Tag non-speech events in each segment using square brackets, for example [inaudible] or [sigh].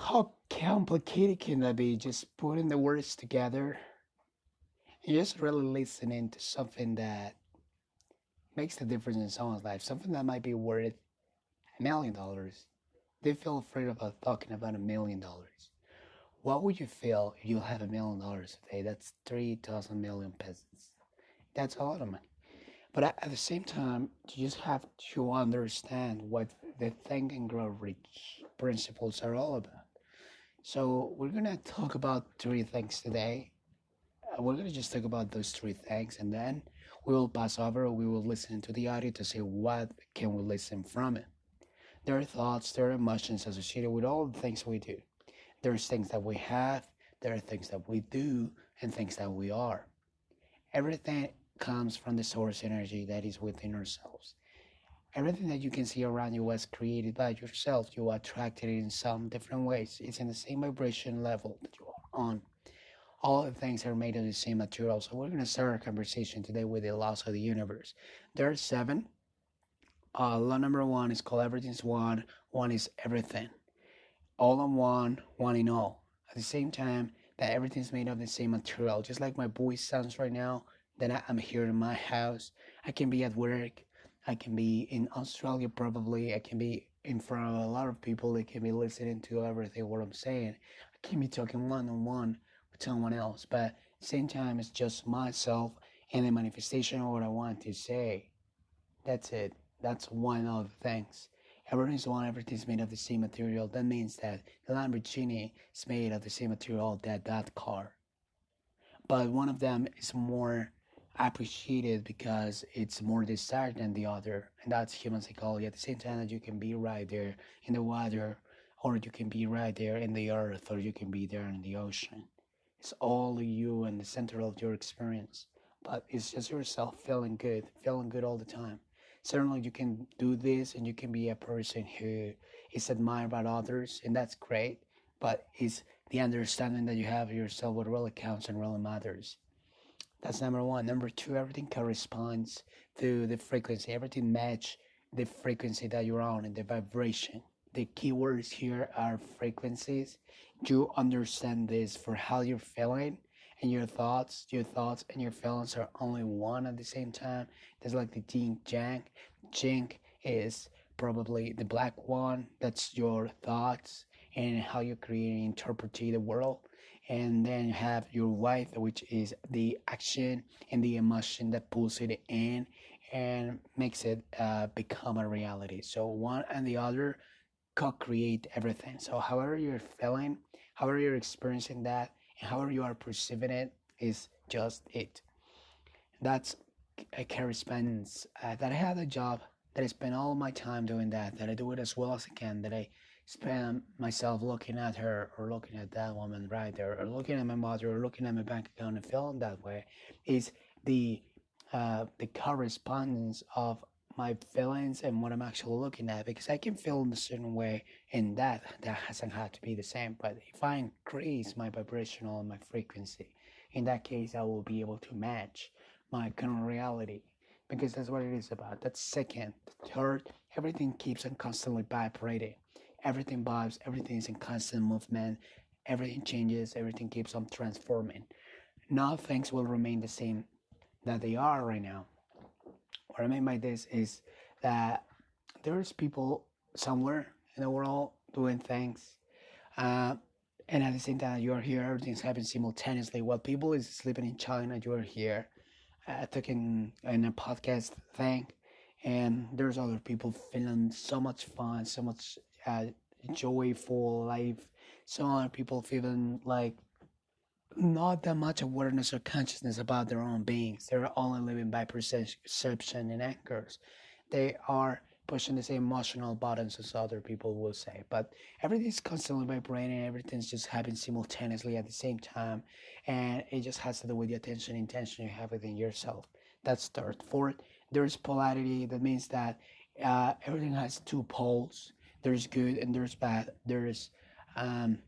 How complicated can that be? Just putting the words together and just really listening to something that makes the difference in someone's life, something that might be worth a million dollars. They feel afraid about talking about a million dollars. What would you feel if you had a million dollars today? That's 3,000 million pesos. That's a lot of money. But at, the same time, you just have to understand what the Think and Grow Rich principles are all about. So we're gonna talk about three things today. Uh, we're gonna just talk about those three things, and then we will pass over. We will listen to the audio to see what can we listen from it. There are thoughts, there are emotions associated with all the things we do. There's things that we have, there are things that we do, and things that we are. Everything comes from the source energy that is within ourselves. Everything that you can see around you was created by yourself. You attracted it in some different ways. It's in the same vibration level that you are on. All the things are made of the same material. So we're to start our conversation today with the laws of the universe. There are seven. Uh, law number one is called everything's one. One is everything. All in one, one in all. At the same time, that everything's made of the same material. Just like my voice sounds right now, then I'm here in my house. I can be at work. I can be in Australia probably. I can be in front of a lot of people. They can be listening to everything what I'm saying. I can be talking one on one with someone else, but same time, it's just myself and the manifestation of what I want to say. That's it. That's one of the things. Everything's one, everything's made of the same material. That means that the Lamborghini is made of the same material that that car. But one of them is more appreciated because it's more desired than the other. And that's human psychology. At the same time that you can be right there in the water, or you can be right there in the earth, or you can be there in the ocean. It's all you and the center of your experience. But it's just yourself feeling good, feeling good all the time certainly you can do this and you can be a person who is admired by others and that's great but it's the understanding that you have yourself what really counts and really matters that's number one number two everything corresponds to the frequency everything match the frequency that you're on and the vibration the keywords here are frequencies you understand this for how you're feeling and your thoughts, your thoughts and your feelings are only one at the same time. There's like the yin yang. Yin is probably the black one. That's your thoughts and how you create and interpret the world. And then you have your wife, which is the action and the emotion that pulls it in and makes it uh, become a reality. So one and the other co-create everything. So however you're feeling, however you're experiencing that, and however you are perceiving it is just it. That's a correspondence uh, that I had a job that I spend all my time doing that, that I do it as well as I can, that I spend myself looking at her or looking at that woman right there or looking at my mother or looking at my bank account and feeling that way is the uh, the correspondence of my feelings and what I'm actually looking at because I can feel in a certain way and that that hasn't had to be the same. But if I increase my vibrational and my frequency in that case I will be able to match my current reality because that's what it is about. That second. Third everything keeps on constantly vibrating everything vibes everything is in constant movement everything changes everything keeps on transforming no things will remain the same that they are right now what I mean by this is that there's people somewhere in the world doing things, uh, and at the same time you're here, everything's happening simultaneously. While people is sleeping in China, you're here, uh, talking in a podcast thing, and there's other people feeling so much fun, so much uh, joyful life. Some other people feeling like not that much awareness or consciousness about their own beings. They're only living by perception and anchors. They are pushing the same emotional buttons as other people will say. But everything's constantly vibrating, everything's just happening simultaneously at the same time. And it just has to do with the attention intention you have within yourself. That's third. Fourth, there's polarity. That means that uh, everything has two poles. There's good and there's bad. There's um,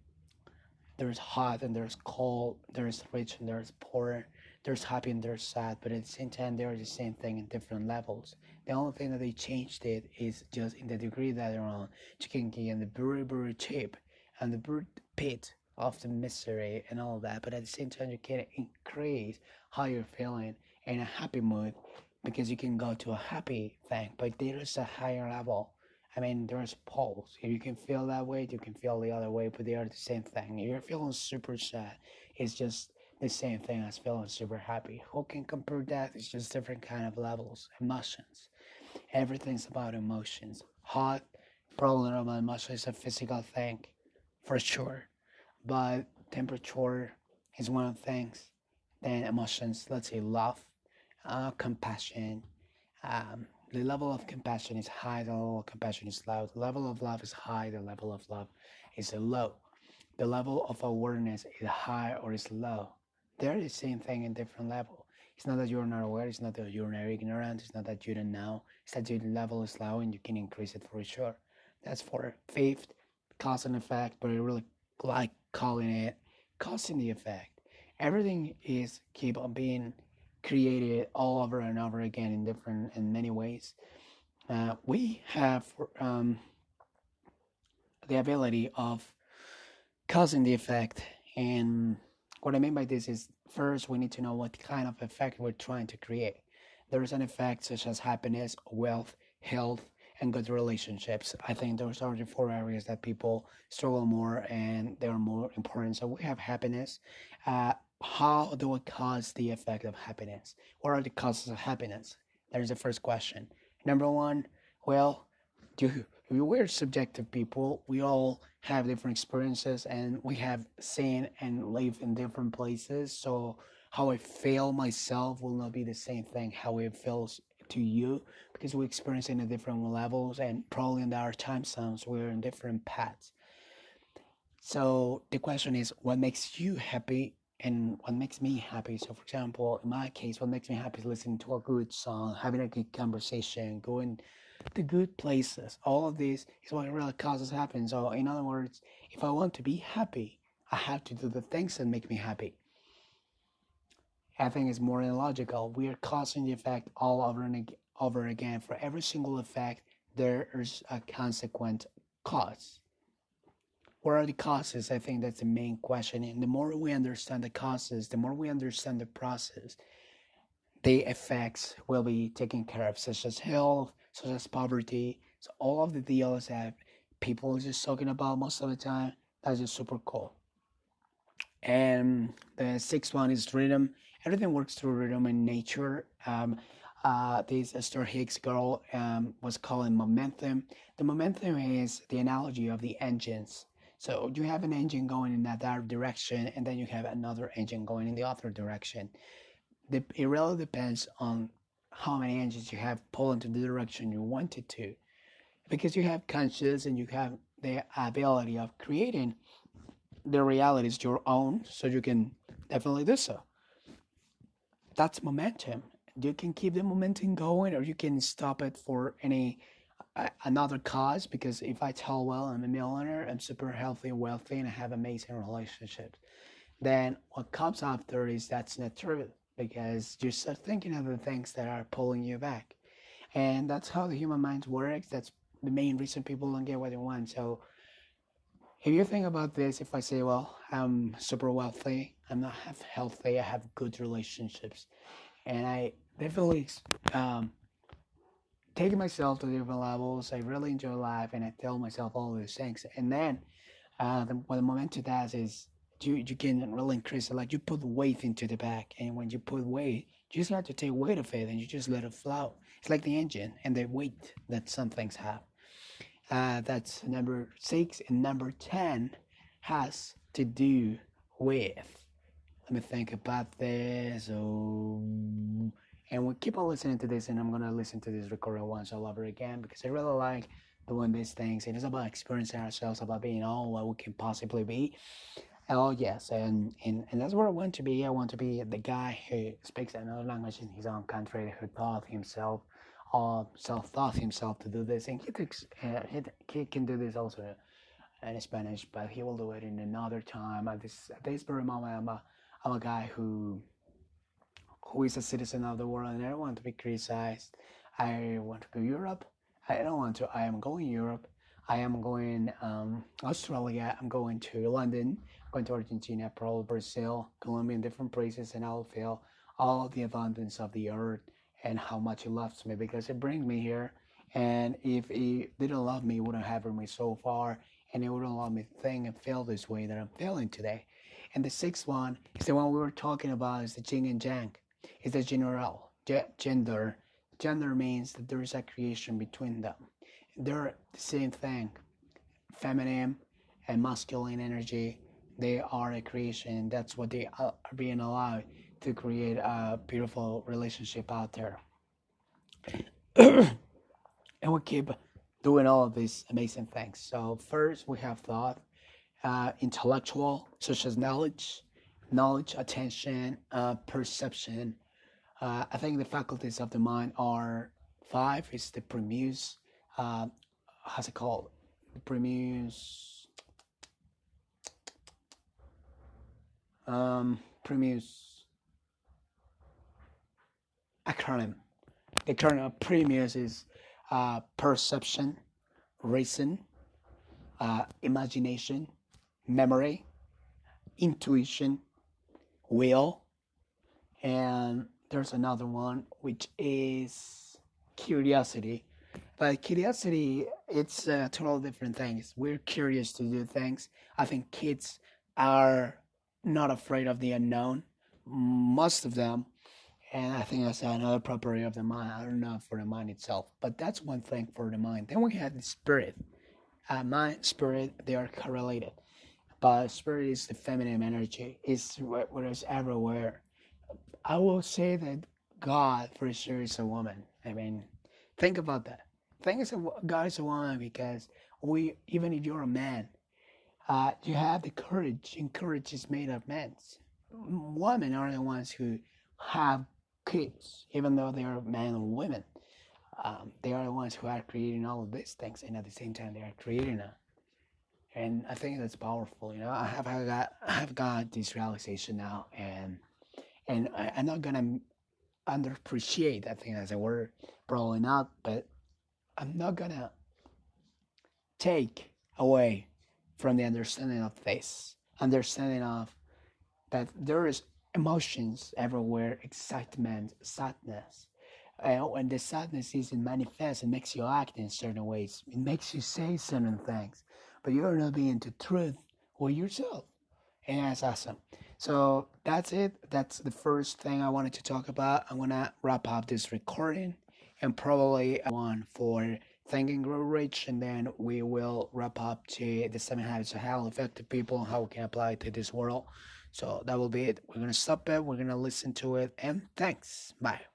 there's hot and there's cold, there's rich and there's poor, there's happy and there's sad, but at the same time they're the same thing in different levels. The only thing that they changed it is just in the degree that they're on. Chicken can get very very cheap and the pit of the misery and all that. But at the same time, you can increase how you're feeling in a happy mood because you can go to a happy thing. But there is a higher level. I mean, there's poles. If you can feel that way, you can feel the other way, but they are the same thing. If you're feeling super sad, it's just the same thing as feeling super happy. Who can compare that? It's just different kind of levels, emotions. Everything's about emotions. Hot, probably not about emotion is a physical thing, for sure. But temperature is one of the things. Then emotions, let's say love, uh, compassion. Um, the level of compassion is high, the level of compassion is low. The level of love is high, the level of love is low. The level of awareness is high or is low. They're the same thing in different level. It's not that you're not aware, it's not that you're ignorant, it's not that you don't know, it's that your level is low and you can increase it for sure. That's for fifth, cause and effect, but I really like calling it cause the effect. Everything is keep on being created all over and over again in different in many ways. Uh, we have um, the ability of causing the effect, and what I mean by this is first we need to know what kind of effect we're trying to create. There is an effect such as happiness, wealth, health, and good relationships. I think those are the four areas that people struggle more and they're more important. So we have happiness. Uh, how do we cause the effect of happiness? What are the causes of happiness? That is the first question. Number one, well, do we're subjective people. We all have different experiences and we have seen and lived in different places. So how I feel myself will not be the same thing how it feels to you because we experience in different levels and probably in our time zones we're in different paths. So the question is what makes you happy and what makes me happy. So, for example, in my case, what makes me happy is listening to a good song, having a good conversation, going to good places. All of this is what really causes happiness. So, in other words, if I want to be happy, I have to do the things that make me happy. I think it's more than logical. We are causing the effect all over and over again. For every single effect, there is a consequent cause what are the causes? I think that's the main question. And the more we understand the causes, the more we understand the process, the effects will be taken care of, such as health, such as poverty. So all of the deals that people are just talking about most of the time, that's just super cool. And the sixth one is rhythm. Everything works through rhythm in nature. Um, uh, this Esther Hicks girl um, was calling momentum. The momentum is the analogy of the engines so you have an engine going in that direction, and then you have another engine going in the other direction. The, it really depends on how many engines you have pulling to the direction you want it to, because you have conscious and you have the ability of creating the realities your own, so you can definitely do so. That's momentum. You can keep the momentum going, or you can stop it for any another cause because if I tell well I'm a millionaire, I'm super healthy, wealthy, and I have amazing relationships, then what comes after is that's not true because you start thinking of the things that are pulling you back, and that's how the human mind works. That's the main reason people don't get what they want. So if you think about this, if I say, well, I'm super wealthy, I'm not healthy, I have good relationships, and I definitely um, taking myself to different levels. I really enjoy life, and I tell myself all these things. And then, uh, the, what the momentum does is you you can really increase it. Like you put weight into the back, and when you put weight, you just have to take weight of it, and you just let it flow. It's like the engine and the weight that some things have. Uh, that's number six, and number ten has to do with. Let me think about this. Oh and we keep on listening to this and i'm gonna listen to this recording once all over again because i really like doing these things it is about experiencing ourselves about being all what we can possibly be. Oh yes and, and and that's what i want to be. I want to be the guy who speaks another language in his own country who taught himself or self-taught himself to do this and he, takes, uh, he, he can do this also in spanish but he will do it in another time. At this at this very moment i'm a, I'm a guy who who is a citizen of the world and I don't want to be criticized. I want to go Europe. I don't want to. I am going Europe. I am going um, Australia. I'm going to London. I'm going to Argentina, probably Brazil, Colombia, and different places, and I'll feel all the abundance of the earth and how much He loves me because it brings me here. And if He didn't love me, He wouldn't have me so far, and He wouldn't let me think and feel this way that I'm feeling today. And the sixth one is the one we were talking about, is the Yin and Yang. It's the general gender. Gender means that there is a creation between them. They're the same thing. Feminine and masculine energy, they are a creation. That's what they are being allowed to create a beautiful relationship out there. [clears throat] and we keep doing all of these amazing things. So first we have thought, uh, intellectual, such as knowledge, knowledge, attention, uh, perception. Uh, I think the faculties of the mind are five. It's the premise. Uh, how's it called? The premise. Um. Acronym. The acronym premise is uh, perception, reason, uh, imagination, memory, intuition, will, and there's another one which is curiosity. But curiosity, it's a total different things. We're curious to do things. I think kids are not afraid of the unknown, most of them. And I think that's another property of the mind. I don't know for the mind itself, but that's one thing for the mind. Then we have the spirit. Uh, mind, spirit, they are correlated but spirit is the feminine energy. It's what is everywhere. I will say that God for sure is a woman. I mean, think about that. Think of God is a woman because we, even if you're a man, uh, you have the courage, and courage is made of men. Women are the ones who have kids, even though they are men or women. Um, they are the ones who are creating all of these things, and at the same time, they are creating a and I think that's powerful. You know, I have I got I have got this realization now, and and I, am not gonna underappreciate that thing as a word, probably not, but I'm not gonna take away from the understanding of this, understanding of that there is emotions everywhere, excitement, sadness. And when the sadness is manifest, it makes you act in certain ways. It makes you say certain things but you're not being the truth with yourself. And that's awesome. So that's it. That's the first thing I wanted to talk about. I'm gonna wrap up this recording and probably one for Think Grow Rich, and then we will wrap up to the seven habits of highly effective people and how we can apply it to this world. So that will be it. We're gonna stop it. We're gonna listen to it, and thanks. Bye.